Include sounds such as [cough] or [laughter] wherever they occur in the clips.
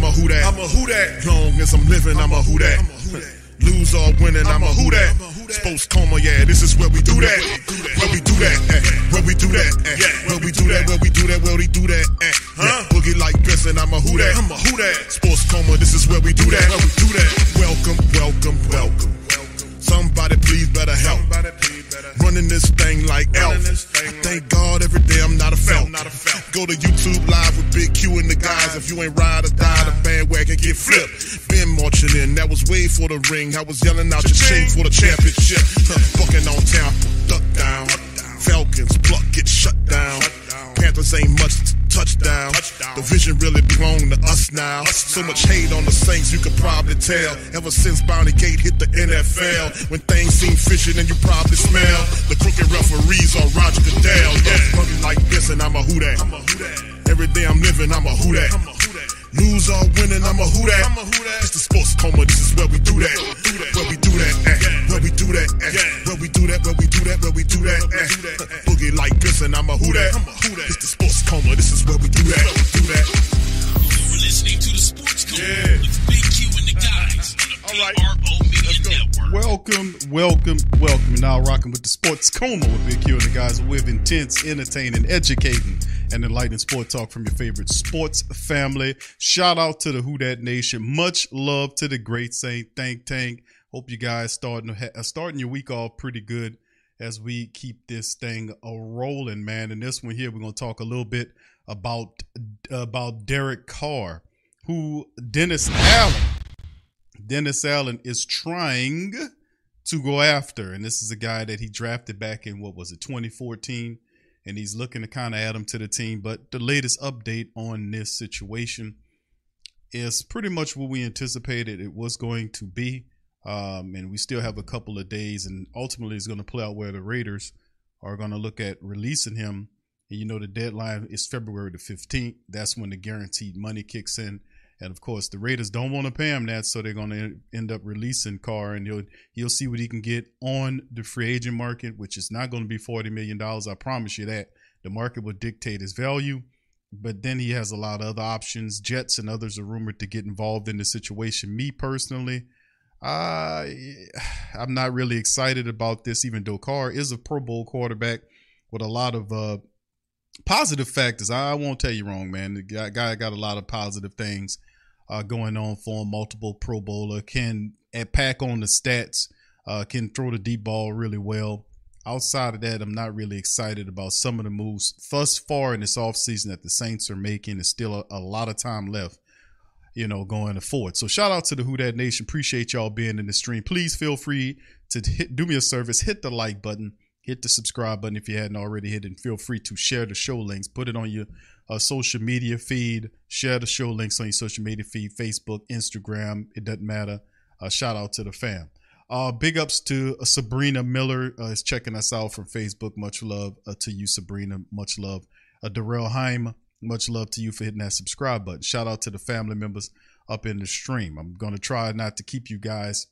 I'm a who that. I'm a who that. Long as I'm living, I'm a who that. Lose or winning, I'm a who that. Sports coma, yeah, this is where we do that. Where we do that, where we do that, where we do that, where we do that, where we do that. Yeah. Boogie like Benson, I'm a who that. I'm a who that. Sports coma, this is where we do that. Where we do that. For the ring. I was yelling out your chain for the championship. Bucking on town, duck down. Falcons, pluck, get shut down. Panthers ain't much touchdown. The vision really belong to us now. So much hate on the Saints, you could probably tell. Ever since Bounty Gate hit the NFL, when things seem fishy, then you probably smell the crooked referees on Roger Goodell. Yeah, Boogie like this, and I'm a who that. Every day I'm living, I'm a who that. Lose or winning, I'm a who that. I'm a who that. It's the sports coma, this is where we do that. Where we do that, eh. Where we do that, eh. Where we do that, where we do that, where we do that, eh. Boogie like this, and I'm a who that. I'm a who that. It's the sports coma, this is where we do that. We do that. You're listening to the Sports Code Yeah. Right. Welcome, welcome, welcome. You're now rocking with the Sports Coma with Big Q and the guys with intense, entertaining, educating, and enlightening sport talk from your favorite sports family. Shout out to the Who Dat Nation. Much love to the Great Saint Think Tank. Hope you guys starting uh, starting your week off pretty good as we keep this thing a rolling, man. And this one here, we're gonna talk a little bit about about Derek Carr, who Dennis Allen Dennis Allen is trying to go after. And this is a guy that he drafted back in what was it, 2014. And he's looking to kind of add him to the team. But the latest update on this situation is pretty much what we anticipated it was going to be. Um, and we still have a couple of days, and ultimately it's going to play out where the Raiders are going to look at releasing him. And you know, the deadline is February the 15th. That's when the guaranteed money kicks in. And of course, the Raiders don't want to pay him that, so they're going to end up releasing Carr, and he'll he'll see what he can get on the free agent market, which is not going to be forty million dollars. I promise you that. The market will dictate his value, but then he has a lot of other options. Jets and others are rumored to get involved in the situation. Me personally, I I'm not really excited about this, even though Carr is a Pro Bowl quarterback with a lot of uh, positive factors. I won't tell you wrong, man. The guy, guy got a lot of positive things uh, going on for. Multiple Pro Bowler can pack on the stats, uh, can throw the deep ball really well. Outside of that, I'm not really excited about some of the moves thus far in this offseason that the Saints are making. There's still a, a lot of time left, you know, going forward. So shout out to the Who That Nation. Appreciate y'all being in the stream. Please feel free to hit, do me a service, hit the like button, hit the subscribe button if you hadn't already hit it, and feel free to share the show links. Put it on your uh, social media feed. Share the show links on your social media feed, Facebook, Instagram. It doesn't matter. Uh, shout out to the fam. Uh, big ups to uh, Sabrina Miller uh, is checking us out from Facebook. Much love uh, to you, Sabrina. Much love. Uh, Darrell Heim, much love to you for hitting that subscribe button. Shout out to the family members up in the stream. I'm going to try not to keep you guys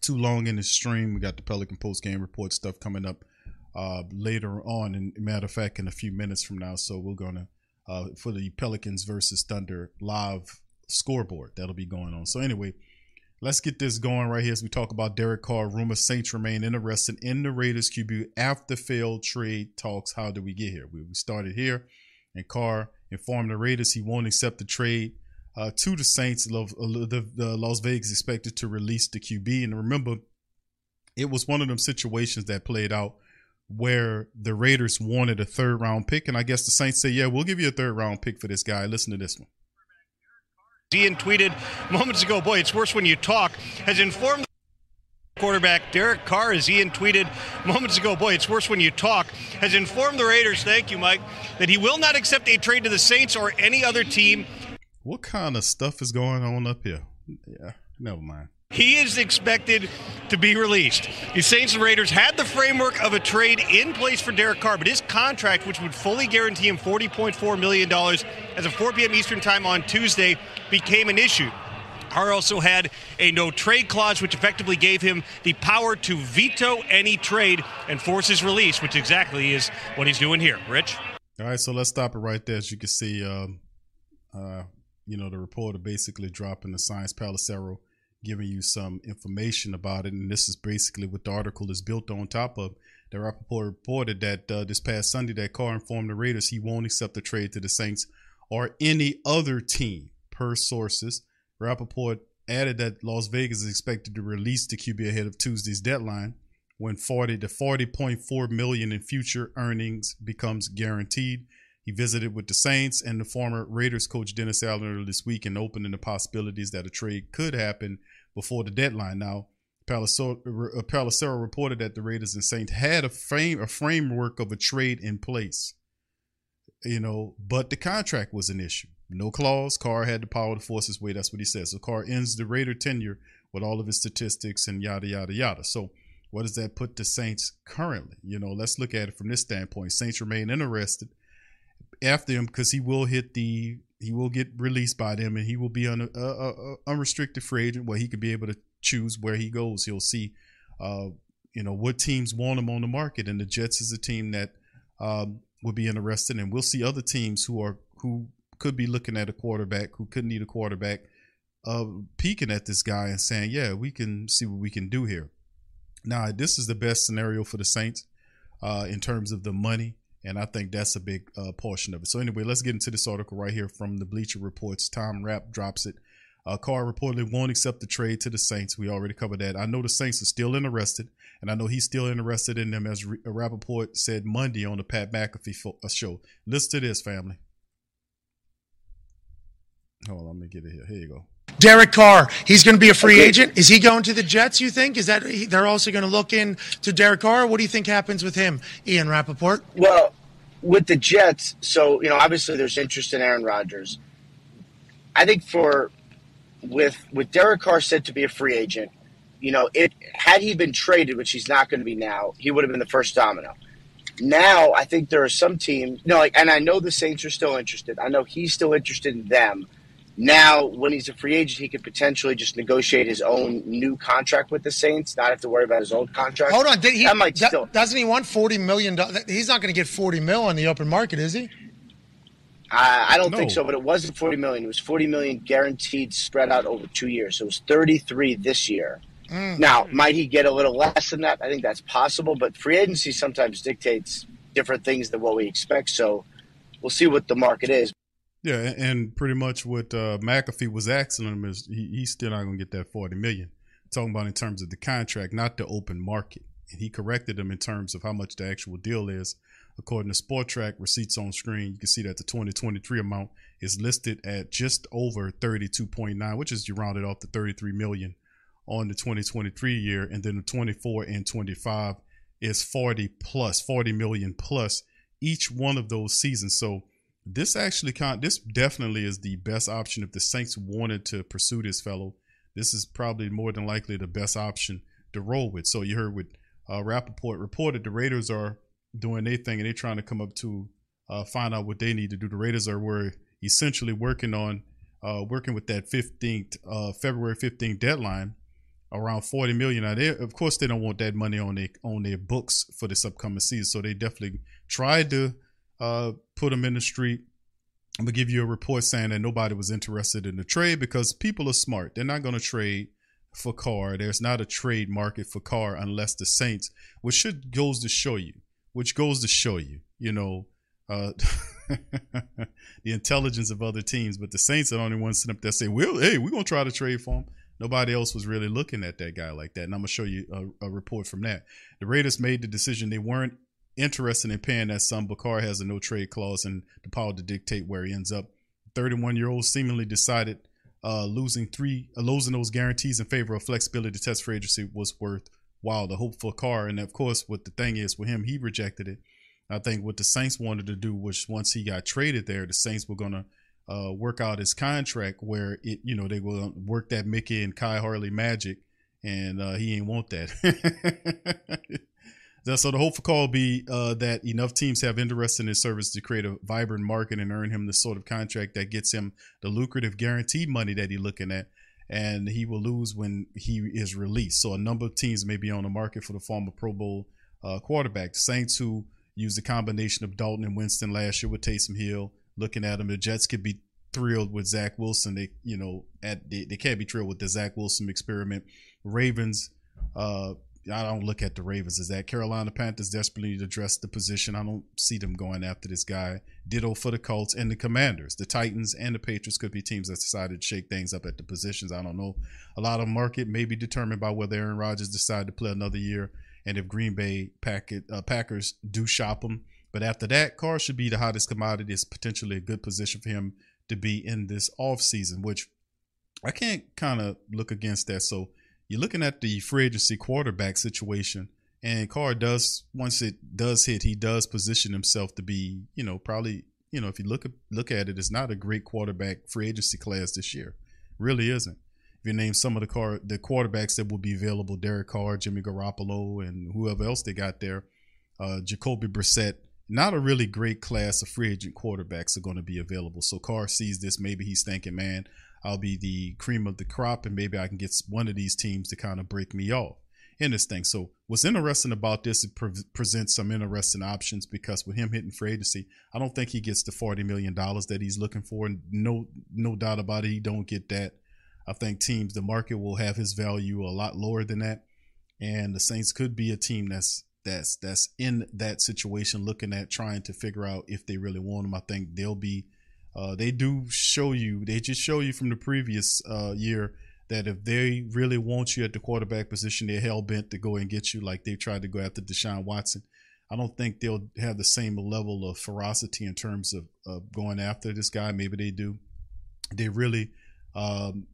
too long in the stream. We got the Pelican post game report stuff coming up uh, later on. And matter of fact, in a few minutes from now. So we're going to, uh, for the Pelicans versus Thunder live scoreboard, that'll be going on. So anyway, let's get this going right here as we talk about Derek Carr. Rumor Saints remain interested in the Raiders QB after failed trade talks. How did we get here? We, started here, and Carr informed the Raiders he won't accept the trade uh, to the Saints. The, the Las Vegas expected to release the QB, and remember, it was one of them situations that played out where the Raiders wanted a third round pick, and I guess the Saints say, "Yeah, we'll give you a third round pick for this guy." Listen to this one. Ian tweeted moments ago, "Boy, it's worse when you talk." Has informed quarterback Derek Carr, as Ian tweeted moments ago, boy, it's worse when you talk, has informed the Raiders, thank you, Mike, that he will not accept a trade to the Saints or any other team. What kind of stuff is going on up here? Yeah, never mind. He is expected to be released. The Saints and Raiders had the framework of a trade in place for Derek Carr, but his contract, which would fully guarantee him $40.4 million as of 4 p.m. Eastern Time on Tuesday, became an issue. Carr also had a no trade clause, which effectively gave him the power to veto any trade and force his release, which exactly is what he's doing here. Rich? All right, so let's stop it right there. As you can see, um, uh, you know, the reporter basically dropping the Science Pelissero, giving you some information about it. And this is basically what the article is built on top of. The Rapoport reported that uh, this past Sunday that Carr informed the Raiders he won't accept the trade to the Saints or any other team, per sources. Rapoport added that Las Vegas is expected to release the QB ahead of Tuesday's deadline when 40 to 40.4 million in future earnings becomes guaranteed. He visited with the Saints and the former Raiders coach Dennis Allen this week and opening the possibilities that a trade could happen before the deadline. Now, Pelissero uh, uh, reported that the Raiders and Saints had a frame a framework of a trade in place, you know, but the contract was an issue. No clause. Carr had the power to force his way. That's what he says. So Carr ends the Raider tenure with all of his statistics and yada yada yada. So what does that put the Saints currently? You know, let's look at it from this standpoint. Saints remain interested after him because he will hit the he will get released by them and he will be on an uh, uh, unrestricted free agent where he could be able to choose where he goes. He'll see, uh, you know, what teams want him on the market, and the Jets is a team that um, will be interested, and we'll see other teams who are who could be looking at a quarterback who could need a quarterback, uh, peeking at this guy and saying, "Yeah, we can see what we can do here." Now, this is the best scenario for the Saints uh, in terms of the money, and I think that's a big uh, portion of it. So, anyway, let's get into this article right here from the Bleacher Reports. Tom Rapp drops it. Uh, Carr reportedly won't accept the trade to the Saints. We already covered that. I know the Saints are still interested, and I know he's still interested in them, as Rapoport said Monday on the Pat McAfee fo- uh, show. Listen to this, family. Hold on, let me get it here. Here you go. Derek Carr, he's going to be a free okay. agent. Is he going to the Jets? You think? Is that they're also going to look in to Derek Carr? What do you think happens with him, Ian Rapoport? Well, with the Jets, so you know, obviously there's interest in Aaron Rodgers. I think for with with Derek Carr said to be a free agent, you know, it had he been traded, which he's not going to be now, he would have been the first domino. Now I think there are some teams, you know, like, and I know the Saints are still interested. I know he's still interested in them now, when he's a free agent, he could potentially just negotiate his own new contract with the Saints, not have to worry about his old contract. Hold on, did he? That might still, doesn't he want forty million? He's not going to get forty mil on the open market, is he? I, I don't no. think so, but it wasn't forty million. It was forty million guaranteed, spread out over two years. So it was thirty-three this year. Mm. Now, might he get a little less than that? I think that's possible, but free agency sometimes dictates different things than what we expect. So we'll see what the market is. Yeah, and pretty much what uh, McAfee was asking him is he, he's still not going to get that forty million. Talking about in terms of the contract, not the open market. And he corrected him in terms of how much the actual deal is. According to Spotrac receipts on screen, you can see that the 2023 amount is listed at just over 32.9, which is you rounded off to 33 million on the 2023 year, and then the 24 and 25 is 40 plus, 40 million plus each one of those seasons. So this actually this definitely is the best option if the Saints wanted to pursue this fellow. This is probably more than likely the best option to roll with. So you heard with uh, Rapoport reported the Raiders are doing their thing and they're trying to come up to uh, find out what they need to do. The Raiders are were essentially working on uh, working with that 15th uh, February 15th deadline around 40 million. Now they of course they don't want that money on their on their books for this upcoming season. So they definitely tried to uh, put them in the street. I'm gonna give you a report saying that nobody was interested in the trade because people are smart. They're not gonna trade for Carr. There's not a trade market for Carr unless the Saints, which should goes to show you, which goes to show you, you know, uh, [laughs] the intelligence of other teams. But the Saints are the only ones sitting up there saying, "Well, hey, we're gonna try to trade for him." Nobody else was really looking at that guy like that. And I'm gonna show you a, a report from that. The Raiders made the decision they weren't interested in paying that sum. Bakar has a no trade clause and the power to dictate where he ends up. 31 year old seemingly decided uh, losing three, uh, losing those guarantees in favor of flexibility to test for agency was worthwhile. The hope for Carr, and of course, what the thing is with him, he rejected it. I think what the Saints wanted to do was once he got traded there, the Saints were gonna uh, work out his contract where it, you know, they will work that Mickey and Khai Harley magic, and uh, he ain't want that. [laughs] so the hope call will be uh, that enough teams have interest in his service to create a vibrant market and earn him the sort of contract that gets him the lucrative guaranteed money that he's looking at. And he will lose when he is released. So a number of teams may be on the market for the former Pro Bowl uh, quarterback. The Saints, who used a combination of Dalton and Winston last year with Taysom Hill, looking at him. The Jets could be thrilled with Zach Wilson. They, you know, at they, they can't be thrilled with the Zach Wilson experiment. Ravens, uh, I don't look at the Ravens as that. Carolina Panthers desperately need to address the position. I don't see them going after this guy. Ditto for the Colts and the Commanders. The Titans and the Patriots could be teams that decided to shake things up at the positions. I don't know. A lot of market may be determined by whether Aaron Rodgers decide to play another year and if Green Bay Packet, uh, Packers do shop him. But after that, Carr should be the hottest commodity. It's potentially a good position for him to be in this off season, which I can't kind of look against that. So you're looking at the free agency quarterback situation, and Carr does once it does hit, he does position himself to be, you know, probably, you know, if you look at look at it, it's not a great quarterback free agency class this year, really isn't. If you name some of the car the quarterbacks that will be available, Derek Carr, Jimmy Garoppolo, and whoever else they got there, uh, Jacoby Brissett not a really great class of free agent quarterbacks are going to be available. So Carr sees this. Maybe he's thinking, man, I'll be the cream of the crop, and maybe I can get one of these teams to kind of break me off in this thing. So what's interesting about this, it pre- presents some interesting options because with him hitting free agency, I don't think he gets the forty million dollars that he's looking for. No, no doubt about it, he don't get that. I think teams, the market will have his value a lot lower than that, and the Saints could be a team that's that's that's in that situation looking at trying to figure out if they really want him. I think they'll be uh, they do show you they just show you from the previous uh, year that if they really want you at the quarterback position, they're hell bent to go and get you like they tried to go after Deshaun Watson. I don't think they'll have the same level of ferocity in terms of, of going after this guy. Maybe they do. They really um,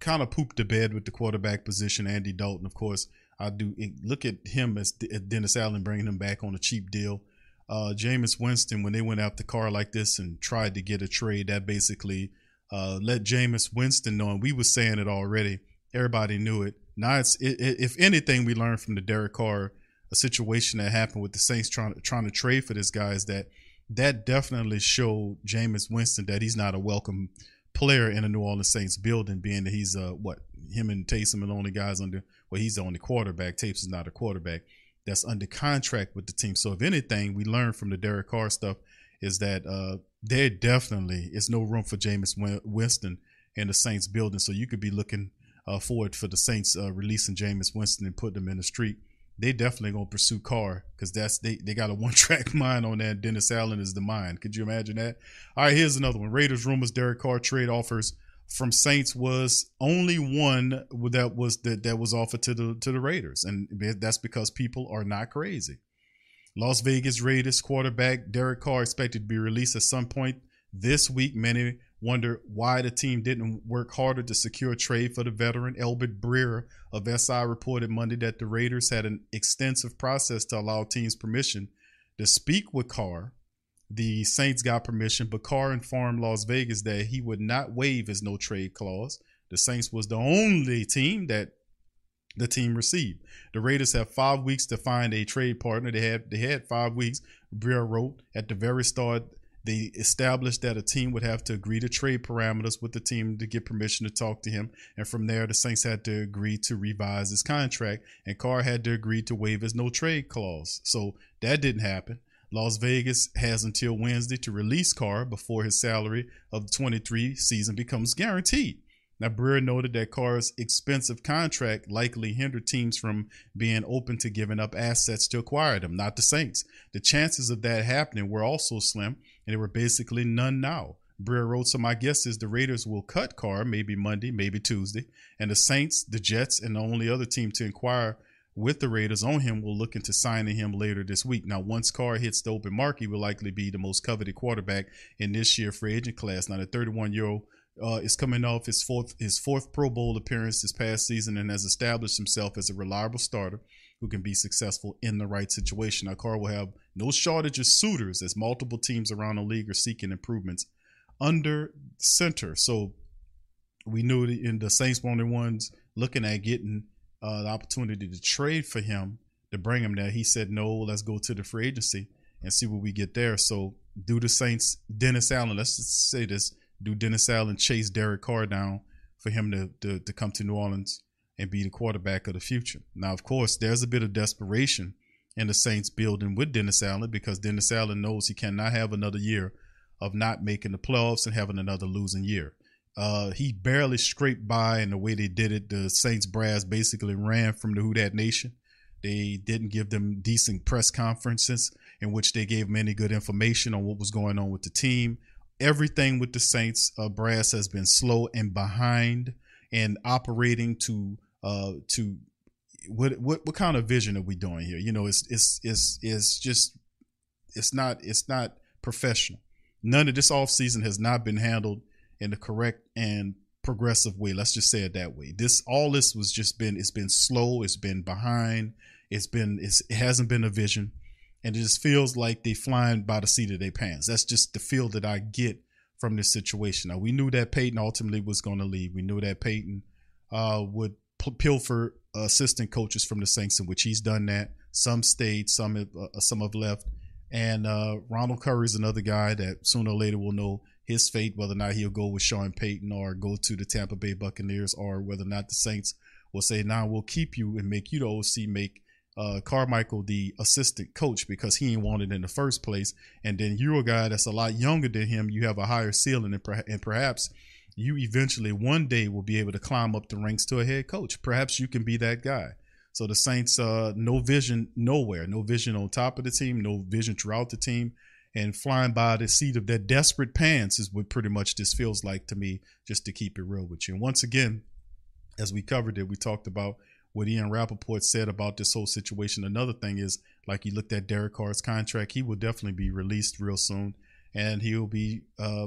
kind of pooped the bed with the quarterback position. Andy Dalton, of course, I do look at him as Dennis Allen bringing him back on a cheap deal. Uh, Jameis Winston, when they went out the car like this and tried to get a trade, that basically uh, let Jameis Winston know, and we were saying it already. Everybody knew it. Now it's it, it, if anything we learned from the Derek Carr a situation that happened with the Saints trying to trying to trade for this guy is that that definitely showed Jameis Winston that he's not a welcome player in a New Orleans Saints building, being that he's uh what him and Taysom are the only guys under well, he's the only quarterback. Tapes is not a quarterback that's under contract with the team. So if anything, we learned from the Derek Carr stuff is that uh, there definitely is no room for Jameis Winston in the Saints building. So you could be looking uh, forward for the Saints uh, releasing Jameis Winston and putting him in the street. They definitely gonna pursue Carr because that's they, they got a [laughs] one track mind on that. Dennis Allen is the mind. Could you imagine that? All right, here's another one. Raiders rumors Derek Carr trade offers from Saints was only one that was that, that was offered to the to the Raiders, and that's because people are not crazy. Las Vegas Raiders quarterback Derek Carr expected to be released at some point this week. Many wonder why the team didn't work harder to secure a trade for the veteran. Albert Breer of SI reported Monday that the Raiders had an extensive process to allow teams permission to speak with Carr the Saints got permission, but Carr informed Las Vegas that he would not waive his no trade clause. The Saints was the only team that the team received. The Raiders have five weeks to find a trade partner. They had they had five weeks. Breer wrote at the very start. They established that a team would have to agree to trade parameters with the team to get permission to talk to him. And from there, the Saints had to agree to revise his contract, and Carr had to agree to waive his no trade clause. So that didn't happen. Las Vegas has until Wednesday to release Carr before his salary of the 23 season becomes guaranteed. Now, Breer noted that Carr's expensive contract likely hindered teams from being open to giving up assets to acquire them, not the Saints. The chances of that happening were also slim. and there were basically none now. Breer wrote, so my guess is the Raiders will cut Carr maybe Monday, maybe Tuesday, and the Saints, the Jets, and the only other team to inquire with the Raiders on him will look into signing him later this week. Now, once Carr hits the open market, he will likely be the most coveted quarterback in this year free agent class. Now, the 31 year old uh, is coming off his fourth his fourth Pro Bowl appearance this past season and has established himself as a reliable starter who can be successful in the right situation. Now, Carr will have no shortage of suitors as multiple teams around the league are seeking improvements under center. So we knew in the Saints were the ones looking at getting uh, the opportunity to trade for him to bring him there. He said, no, let's go to the free agency and see what we get there. So do the Saints, Dennis Allen, let's just say this, do Dennis Allen chase Derek Carr down for him to, to, to come to New Orleans and be the quarterback of the future. Now, of course, there's a bit of desperation in the Saints building with Dennis Allen because Dennis Allen knows he cannot have another year of not making the playoffs and having another losing year. Uh, he barely scraped by in the way they did it. The Saints brass basically ran from the Who Dat Nation. They didn't give them decent press conferences in which they gave them any good information on what was going on with the team. Everything with the Saints uh, brass has been slow and behind and operating to uh, to what what what kind of vision are we doing here? You know, it's it's it's it's just it's not it's not professional. None of this offseason has not been handled in the correct and progressive way. Let's just say it that way. This all this was just been it's been slow, it's been behind, it's been it's, it hasn't been a vision, and it just feels like they flying by the seat of their pants. That's just the feel that I get from this situation. Now we knew that Payton ultimately was going to leave. We knew that Payton uh, would pilfer assistant coaches from the Saints, in which he's done that. Some stayed, some have, uh, some have left. And uh, Ronald Curry is another guy that sooner or later will know his fate, whether or not he'll go with Sean Payton or go to the Tampa Bay Buccaneers, or whether or not the Saints will say, "Now nah, we'll keep you and make you the OC, make uh, Carmichael the assistant coach because he ain't wanted in the first place, and then you're a guy that's a lot younger than him. You have a higher ceiling, and, per- and perhaps." You eventually one day will be able to climb up the ranks to a head coach. Perhaps you can be that guy. So the Saints, uh, no vision nowhere, no vision on top of the team, no vision throughout the team and flying by the seat of their desperate pants is what pretty much this feels like to me, just to keep it real with you. And once again, as we covered it, we talked about what Ian Rapoport said about this whole situation. Another thing is, like he looked at Derek Carr's contract, he will definitely be released real soon, and he'll be uh,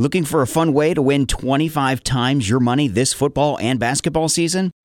Looking for a fun way to win 25 times your money this football and basketball season?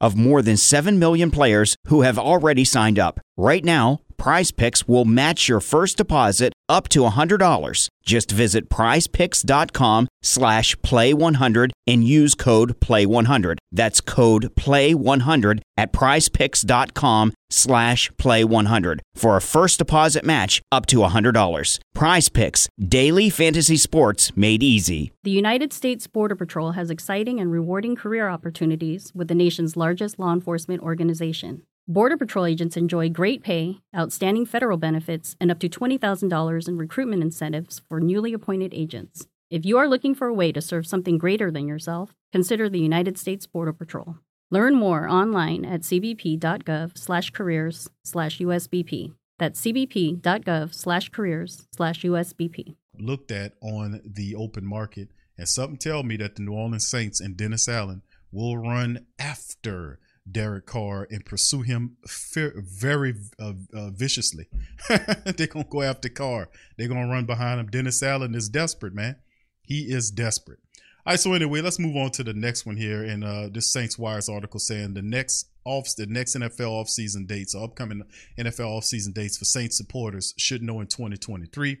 of more than 7 million players who have already signed up. Right now, Prize Picks will match your first deposit up to $100. Just visit prizepicks.com slash play100 and use code play100. That's code play100 at prizepicks.com slash play100 for a first deposit match up to $100. Prize Picks, daily fantasy sports made easy. The United States Border Patrol has exciting and rewarding career opportunities with the nation's largest law enforcement organization. Border Patrol agents enjoy great pay, outstanding federal benefits, and up to $20,000 in recruitment incentives for newly appointed agents. If you are looking for a way to serve something greater than yourself, consider the United States Border Patrol. Learn more online at cbp.gov/careers/usbp. That's cbp.gov/careers/usbp. Looked at on the open market, and something tell me that the New Orleans Saints and Dennis Allen will run after Derek Carr and pursue him very uh, uh, viciously. [laughs] They're gonna go after Carr. They're gonna run behind him. Dennis Allen is desperate, man. He is desperate. All right, so anyway, let's move on to the next one here. And uh, this Saints Wires article saying the next off the next NFL offseason dates, upcoming NFL offseason dates for Saints supporters should know in 2023.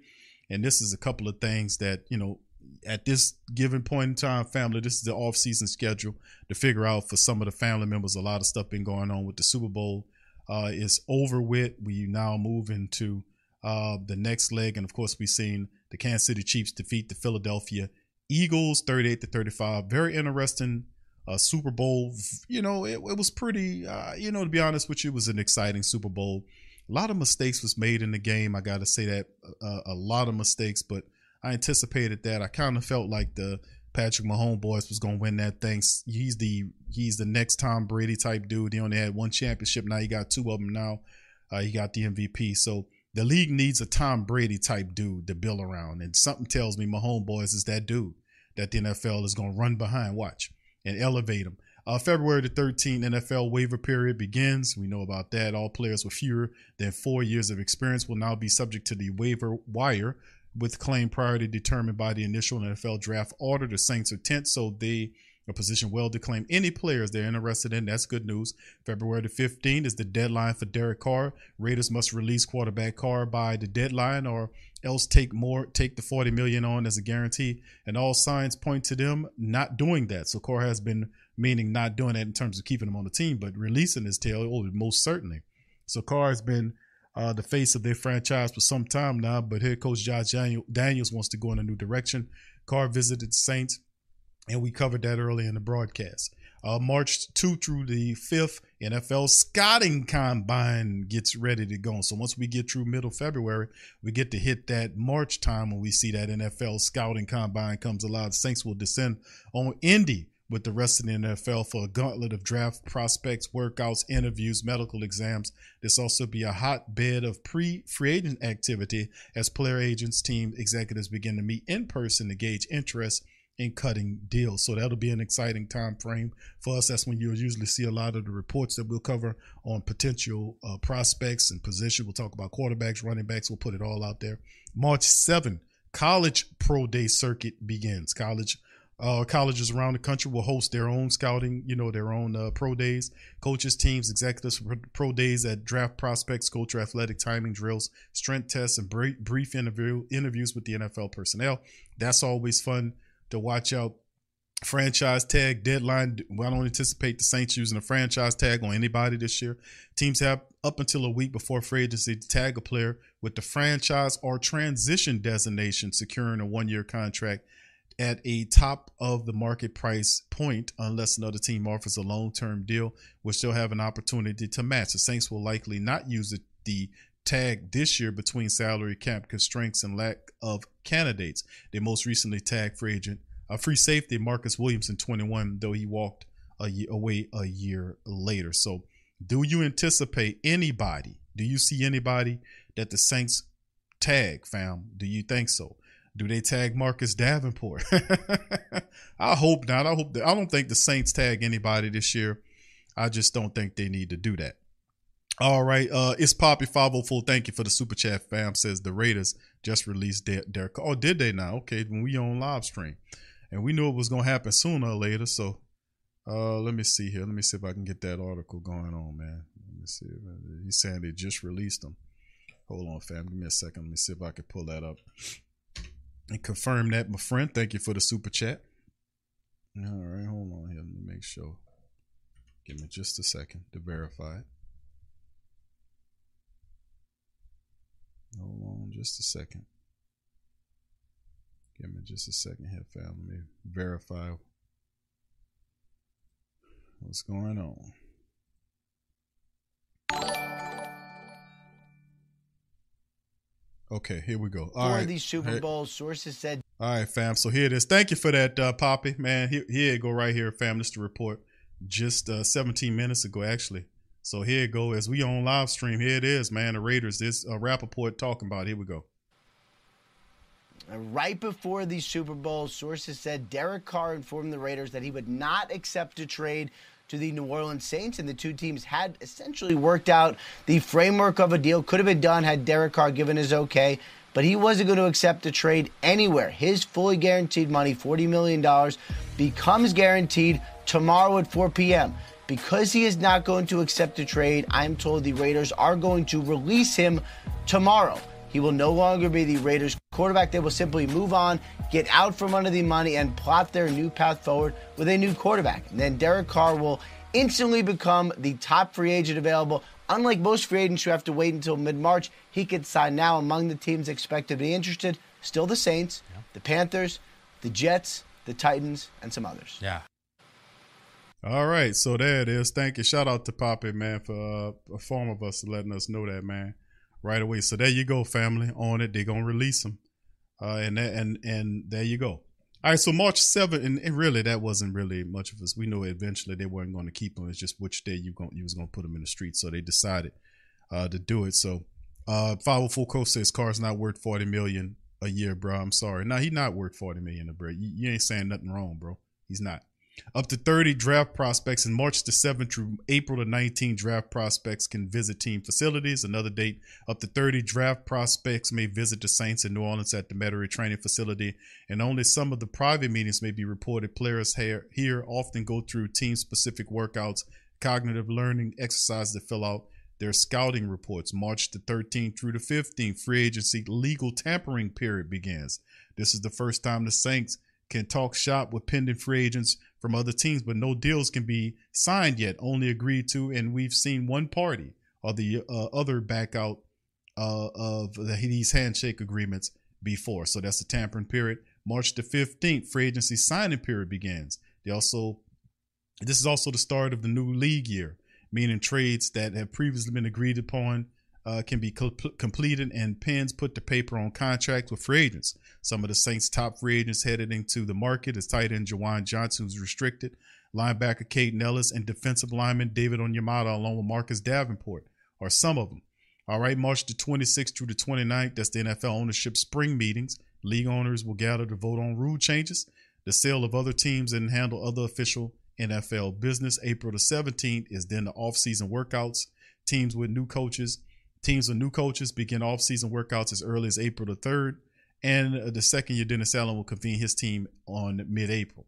And this is a couple of things that you know at this given point in time, family, this is the off-season schedule to figure out for some of the family members. A lot of stuff been going on with the Super Bowl. Uh, is over with. We now move into uh, the next leg, and of course, we've seen the Kansas City Chiefs defeat the Philadelphia Eagles, 38 to 35. Very interesting uh, Super Bowl. You know, it, it was pretty. Uh, you know, to be honest with you, it was an exciting Super Bowl. A lot of mistakes was made in the game. I got to say that uh, a lot of mistakes, but I anticipated that. I kind of felt like the Patrick Mahomes boys was gonna win that thing. He's the he's the next Tom Brady type dude. He only had one championship. Now he got two of them. Now uh, he got the MVP. So the league needs a Tom Brady type dude to build around. And something tells me Mahomes boys is that dude that the NFL is gonna run behind. Watch and elevate him. Uh, February the 13th NFL waiver period begins. We know about that. All players with fewer than four years of experience will now be subject to the waiver wire with claim priority determined by the initial NFL draft order. The Saints are 10th, so they are positioned well to claim any players they're interested in. That's good news. February the 15th is the deadline for Derek Carr. Raiders must release quarterback Carr by the deadline or else take more take the 40 million on as a guarantee and all signs point to them not doing that so Carr has been meaning not doing that in terms of keeping him on the team but releasing his tail oh, most certainly so Carr has been uh, the face of their franchise for some time now. But head coach Josh Daniels wants to go in a new direction. Carr visited the Saints, and we covered that early in the broadcast. Uh, March 2 through the 5th, NFL scouting combine gets ready to go. So once we get through middle February, we get to hit that March time when we see that NFL scouting combine comes alive. Saints will descend on Indy with the rest of the NFL for a gauntlet of draft prospects, workouts, interviews, medical exams. This also be a hotbed of pre-free agent activity as player agents, team executives begin to meet in person to gauge interest in cutting deals. So that'll be an exciting time frame for us. That's when you'll usually see a lot of the reports that we'll cover on potential uh, prospects and position. We'll talk about quarterbacks, running backs. We'll put it all out there. March 7, college pro day circuit begins. College uh, colleges around the country will host their own scouting, you know, their own uh, pro days. Coaches, teams, executives, pro days at draft prospects, culture, athletic timing drills, strength tests, and brief, brief interview interviews with the NFL personnel. That's always fun to watch out. Franchise tag deadline. I don't anticipate the Saints using a franchise tag on anybody this year. Teams have up until a week before free agency to tag a player with the franchise or transition designation, securing a one year contract at a top of the market price point unless another team offers a long term deal, which they'll have an opportunity to match. The Saints will likely not use the, the tag this year between salary cap constraints and lack of candidates. They most recently tagged free agent, a uh, free safety Marcus Williams in 21, though he walked a year, away a year later. So, do you anticipate anybody? Do you see anybody that the Saints tag, fam? Do you think so? Do they tag Marcus Davenport? [laughs] I hope not. I hope that, I don't think the Saints tag anybody this year. I just don't think they need to do that. All right, uh, it's Poppy 504. Thank you for the super chat, fam. Says the Raiders just released their, their oh, did they now? Okay, when we on live stream, and we knew it was gonna happen sooner or later. So, uh, let me see here. Let me see if I can get that article going on, man. Let me see. He's saying they just released them. Hold on, fam. Give me a second. Let me see if I can pull that up and confirm that, my friend. Thank you for the super chat. All right, hold on here. Let me make sure. Give me just a second to verify it. Hold on just a second. Give me just a second here, fam. Let me verify what's going on. Okay, here we go. All right. these Super Bowl sources said. All right, fam. So here it is. Thank you for that, uh, Poppy. Man, here, here it go right here, fam. This the report just uh, 17 minutes ago, actually. So here it go. As we on live stream, here it is, man. The Raiders. This uh, Rapoport talking about. Here we go. Right before the Super Bowl, sources said Derek Carr informed the Raiders that he would not accept a trade to the New Orleans Saints, and the two teams had essentially worked out the framework of a deal. Could have been done had Derek Carr given his okay, but he wasn't going to accept a trade anywhere. His fully guaranteed money, $40 million, becomes guaranteed tomorrow at 4 p.m. Because he is not going to accept a trade, I'm told the Raiders are going to release him tomorrow. He will no longer be the Raiders quarterback. They will simply move on, get out from under the money, and plot their new path forward with a new quarterback. And then Derek Carr will instantly become the top free agent available. Unlike most free agents who have to wait until mid March, he could sign now among the teams expected to be interested. Still the Saints, the Panthers, the Jets, the Titans, and some others. Yeah. All right, so there it is. Thank you. Shout out to Poppy, man, for uh, a form of us letting us know that, man, right away. So there you go, family. On it, they're gonna release them, uh, and that, and and there you go. All right, so March 7th, and, and really that wasn't really much of us. We know eventually they weren't going to keep them. It's just which day you going you was going to put them in the street. So they decided uh, to do it. So uh, 504 Coast says car's not worth 40 million a year, bro. I'm sorry. No, he's not worth 40 million a bro. You, you ain't saying nothing wrong, bro. He's not. Up to 30 draft prospects in March the 7th through April the 19th, draft prospects can visit team facilities. Another date, up to 30 draft prospects may visit the Saints in New Orleans at the Metairie Training Facility, and only some of the private meetings may be reported. Players here, often go through team specific workouts, cognitive learning exercises to fill out their scouting reports. March the 13th through the 15th, free agency legal tampering period begins. This is the first time the Saints can talk shop with pending free agents from other teams, but no deals can be signed yet, only agreed to. And we've seen one party or the uh, other back out uh, of the, these handshake agreements before. So that's the tampering period. March the 15th, free agency signing period begins. They also, this is also the start of the new league year, meaning trades that have previously been agreed upon uh, can be co- completed and pens put to paper on contracts with free agents. Some of the Saints' top free agents headed into the market is tight end Juwan Johnson, who's restricted, linebacker Kaden Elliss, and defensive lineman David Onyemata, along with Marcus Davenport, are some of them. All right, March the 26th through the 29th, that's the NFL ownership spring meetings. League owners will gather to vote on rule changes, the sale of other teams, and handle other official NFL business. April the 17th is then the offseason workouts. Teams with new coaches Teams with new coaches begin off-season workouts as early as April the 3rd. And uh, the second year, Dennis Allen will convene his team on mid-April.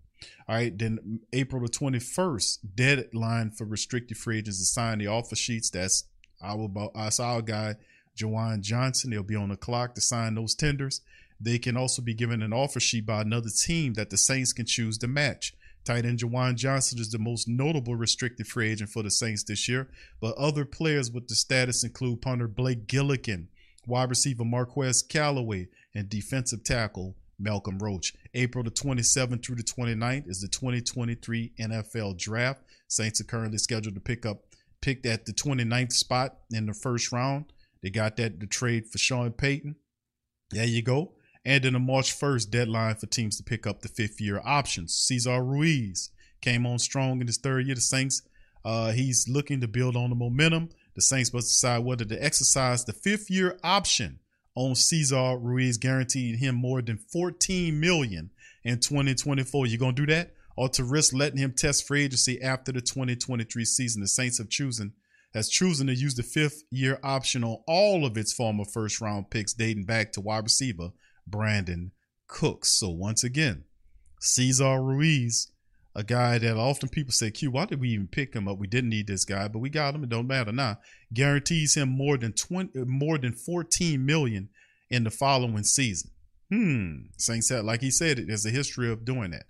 All right, then April the 21st, deadline for restricted free agents to sign the offer sheets. That's our, that's our guy, Juwan Johnson. They'll be on the clock to sign those tenders. They can also be given an offer sheet by another team that the Saints can choose to match. Tight end Juwan Johnson is the most notable restricted free agent for the Saints this year, but other players with the status include punter Blake Gillikin, wide receiver Marquez Callaway, and defensive tackle Malcolm Roach. April the 27th through the 29th is the 2023 NFL Draft. Saints are currently scheduled to pick up picked at the 29th spot in the first round. They got that the trade for Sean Payton. There you go and in a March 1st deadline for teams to pick up the fifth year options. Cesar Ruiz came on strong in his third year. The Saints, uh, he's looking to build on the momentum. The Saints must decide whether to exercise the fifth year option on Cesar Ruiz, guaranteed him more than 14 million in 2024. You gonna do that, or to risk letting him test free agency after the 2023 season? The Saints have chosen has chosen to use the fifth year option on all of its former first round picks dating back to wide receiver Brandin Cooks. So once again, Cesar Ruiz, a guy that often people say, Q, why did we even pick him up? We didn't need this guy, but we got him. It don't matter now. Guarantees him more than 20, more than 14 million in the following season. Hmm. Saints said, like he said, it there's a history of doing that.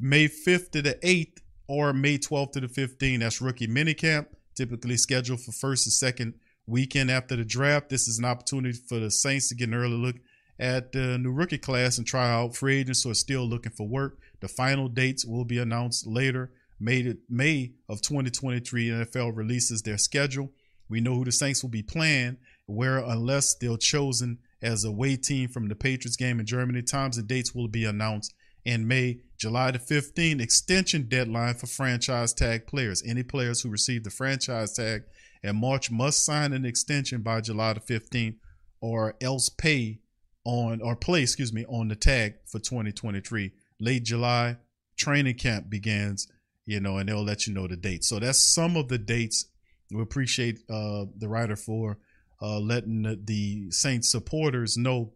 May 5th to the 8th or May 12th to the 15th. That's rookie minicamp, typically scheduled for first and second weekend after the draft. This is an opportunity for the Saints to get an early look at the new rookie class and try out free agents who are still looking for work. The final dates will be announced later. May, May of 2023, NFL releases their schedule. We know who the Saints will be playing, where unless they're chosen as a away team from the Patriots game in Germany, times and dates will be announced in May. July the 15th, extension deadline for franchise tag players. Any players who receive the franchise tag in March must sign an extension by July the 15th or else pay on or play, excuse me, on the tag for 2023. Late July, training camp begins you know, and they'll let you know the date. So that's some of the dates. We appreciate uh, the writer for uh, letting the, the Saints supporters know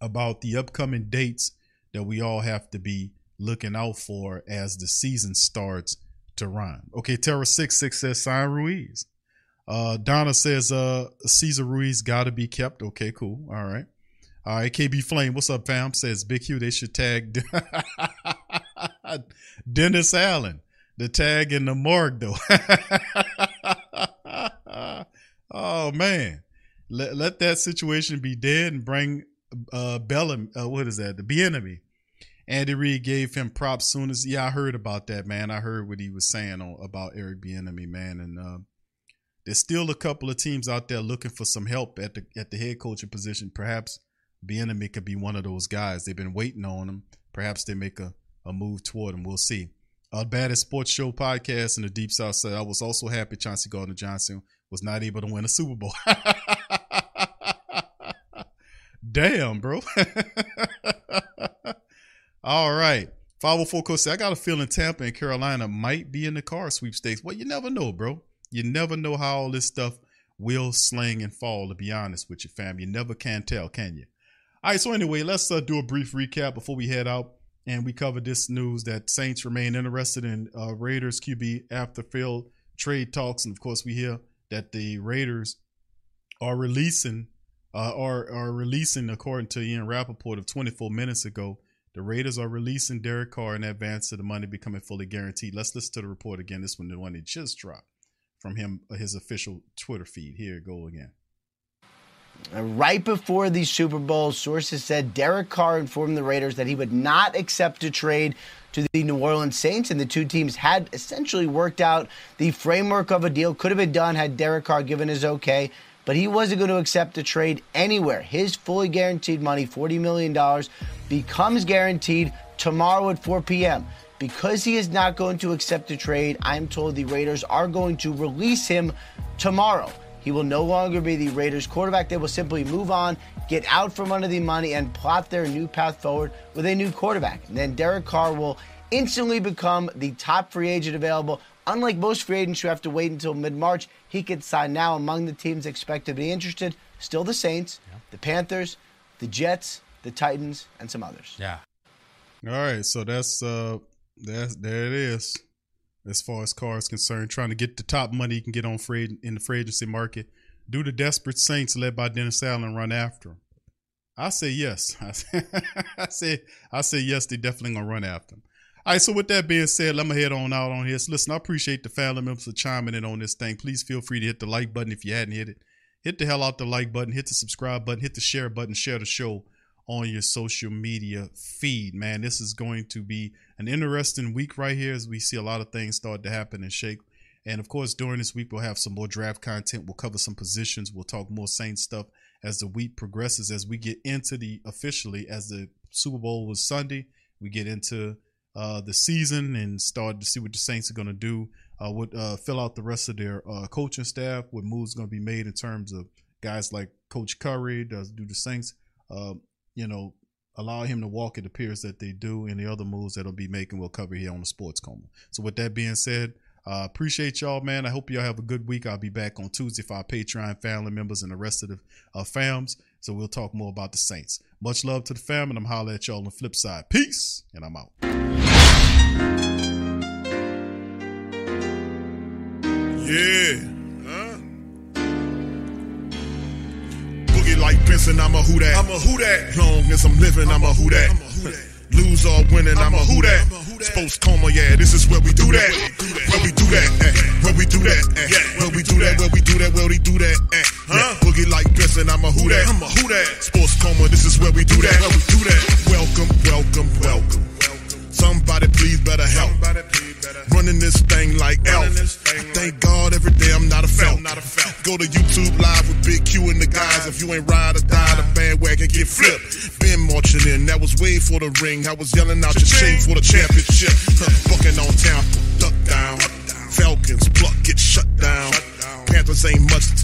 about the upcoming dates that we all have to be looking out for as the season starts to run. Okay, Terra Six Six says sign Ruiz. Uh, Donna says uh, Cesar Ruiz got to be kept. Okay, cool. All right. All right, KB Flame, what's up, fam? Says Big Q, they should tag [laughs] Dennis Allen. The tag in the morgue, though. [laughs] oh man, let let that situation be dead and bring uh Bellum. Uh, what is that? The Bieniemy. Andy Reid gave him props soon as yeah I heard about that man. I heard what he was saying on, about Eric Bieniemy, man, and uh, there's still a couple of teams out there looking for some help at the at the head coaching position. Perhaps Bieniemy could be one of those guys. They've been waiting on him. Perhaps they make a, a move toward him. We'll see. Uh, Baddest Sports Show podcast in the Deep South said I was also happy Chauncey Gardner Johnson was not able to win a Super Bowl. [laughs] Damn, bro. [laughs] All right. 504 Coach said, I got a feeling Tampa and Carolina might be in the Carr sweepstakes. Well, you never know, bro. You never know how all this stuff will sling and fall, to be honest with you, fam. You never can tell, can you? All right, so anyway, let's uh, do a brief recap before we head out. And we cover this news that Saints remain interested in uh, Raiders QB after failed trade talks. And of course, we hear that the Raiders are releasing, uh, are, are releasing, according to Ian Rapoport of 24 minutes ago, the Raiders are releasing Derek Carr in advance of the money becoming fully guaranteed. Let's listen to the report again. This one, the one that just dropped from him, his official Twitter feed. Here it go again. Right before the Super Bowl, sources said Derek Carr informed the Raiders that he would not accept a trade to the New Orleans Saints, and the two teams had essentially worked out the framework of a deal. Could have been done had Derek Carr given his okay, but he wasn't going to accept a trade anywhere. His fully guaranteed money, $40 million, becomes guaranteed tomorrow at 4 p.m. Because he is not going to accept a trade, I'm told the Raiders are going to release him tomorrow. He will no longer be the Raiders quarterback. They will simply move on, get out from under the money, and plot their new path forward with a new quarterback. And then Derek Carr will instantly become the top free agent available. Unlike most free agents who have to wait until mid March, he could sign now among the teams expected to be interested. Still the Saints, yeah. the Panthers, the Jets, the Titans, and some others. Yeah. All right, so that's uh that's there it is as far as Carr is concerned, trying to get the top money he can get on free in the free agency market. Do the desperate Saints led by Dennis Allen run after him? I say yes. I [laughs] say, I say, I say yes. They definitely gonna run after him. All right. So with that being said, let me head on out on. So listen, I appreciate the family members for chiming in on this thing. Please feel free to hit the like button if you hadn't hit it. Hit the hell out the like button. Hit the subscribe button. Hit the share button. Share the show on your social media feed. Man, this is going to be an interesting week right here as we see a lot of things start to happen and shake. And of course, during this week, we'll have some more draft content. We'll cover some positions. We'll talk more Saints stuff as the week progresses, as we get into the officially, as the Super Bowl was Sunday, we get into uh, the season and start to see what the Saints are going to do. Uh, what uh, fill out the rest of their uh, coaching staff, what moves going to be made in terms of guys like Coach Curry, does do the Saints, uh, you know, allow him to walk. It appears that they do, and the other moves that'll be making we'll cover here on the Sports Coma. So with that being said, uh, appreciate y'all, man. I hope y'all have a good week. I'll be back on Tuesday for our Patreon family members and the rest of the uh, fams. So we'll talk more about the Saints. Much love to the fam, and I'm holler at y'all on the flip side. Peace, and I'm out. Yeah. Boogie I'm a who that. I'm a who that. Long as I'm living, I'm a who that. Lose or winning, I'm a who that. Sports coma, yeah, this is where we do that. Where we do that, eh. where we do that, eh. where we do that, where we do that, where we do that, eh. huh? Boogie like Benson, I'm a who that. I'm a who that. Sports coma, this is where we do that. Where we do that. Welcome, welcome, welcome. Somebody please better help. Running this thing like elf. Thank God every day I'm not a felt. Go to YouTube live with Big Q and the guys. If you ain't ride or die, the bandwagon get flipped. Been marching in, that was way for the ring. I was yelling out your shame for the championship. Bucking on town, duck down. Falcons pluck, get shut down. Panthers ain't much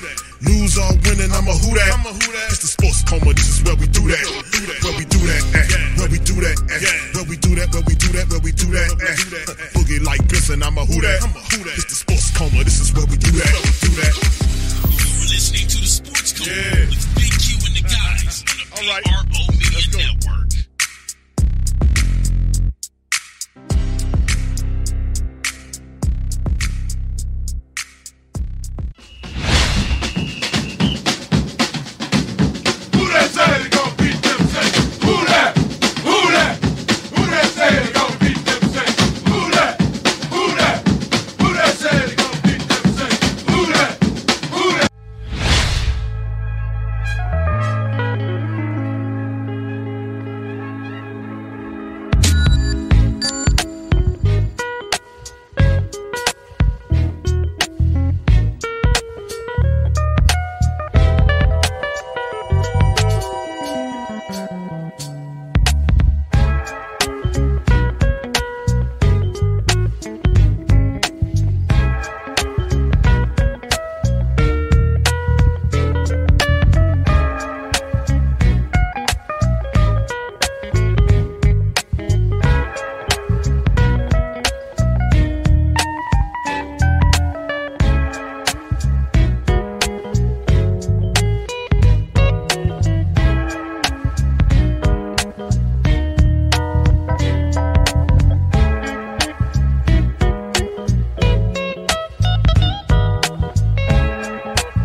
Lose or winning, I'm a who that. I'm a who that. It's the sports coma, this is where we do that. Where we do that at. Where we do that at. Where we do that, where we do that, where we do that at. Boogie like Benson, I'm a who that. I'm a who that. It's the sports coma, this is where we do that. Do that. You're listening to the sports coma yeah. with Big Q and the guys on the PRO Media Network.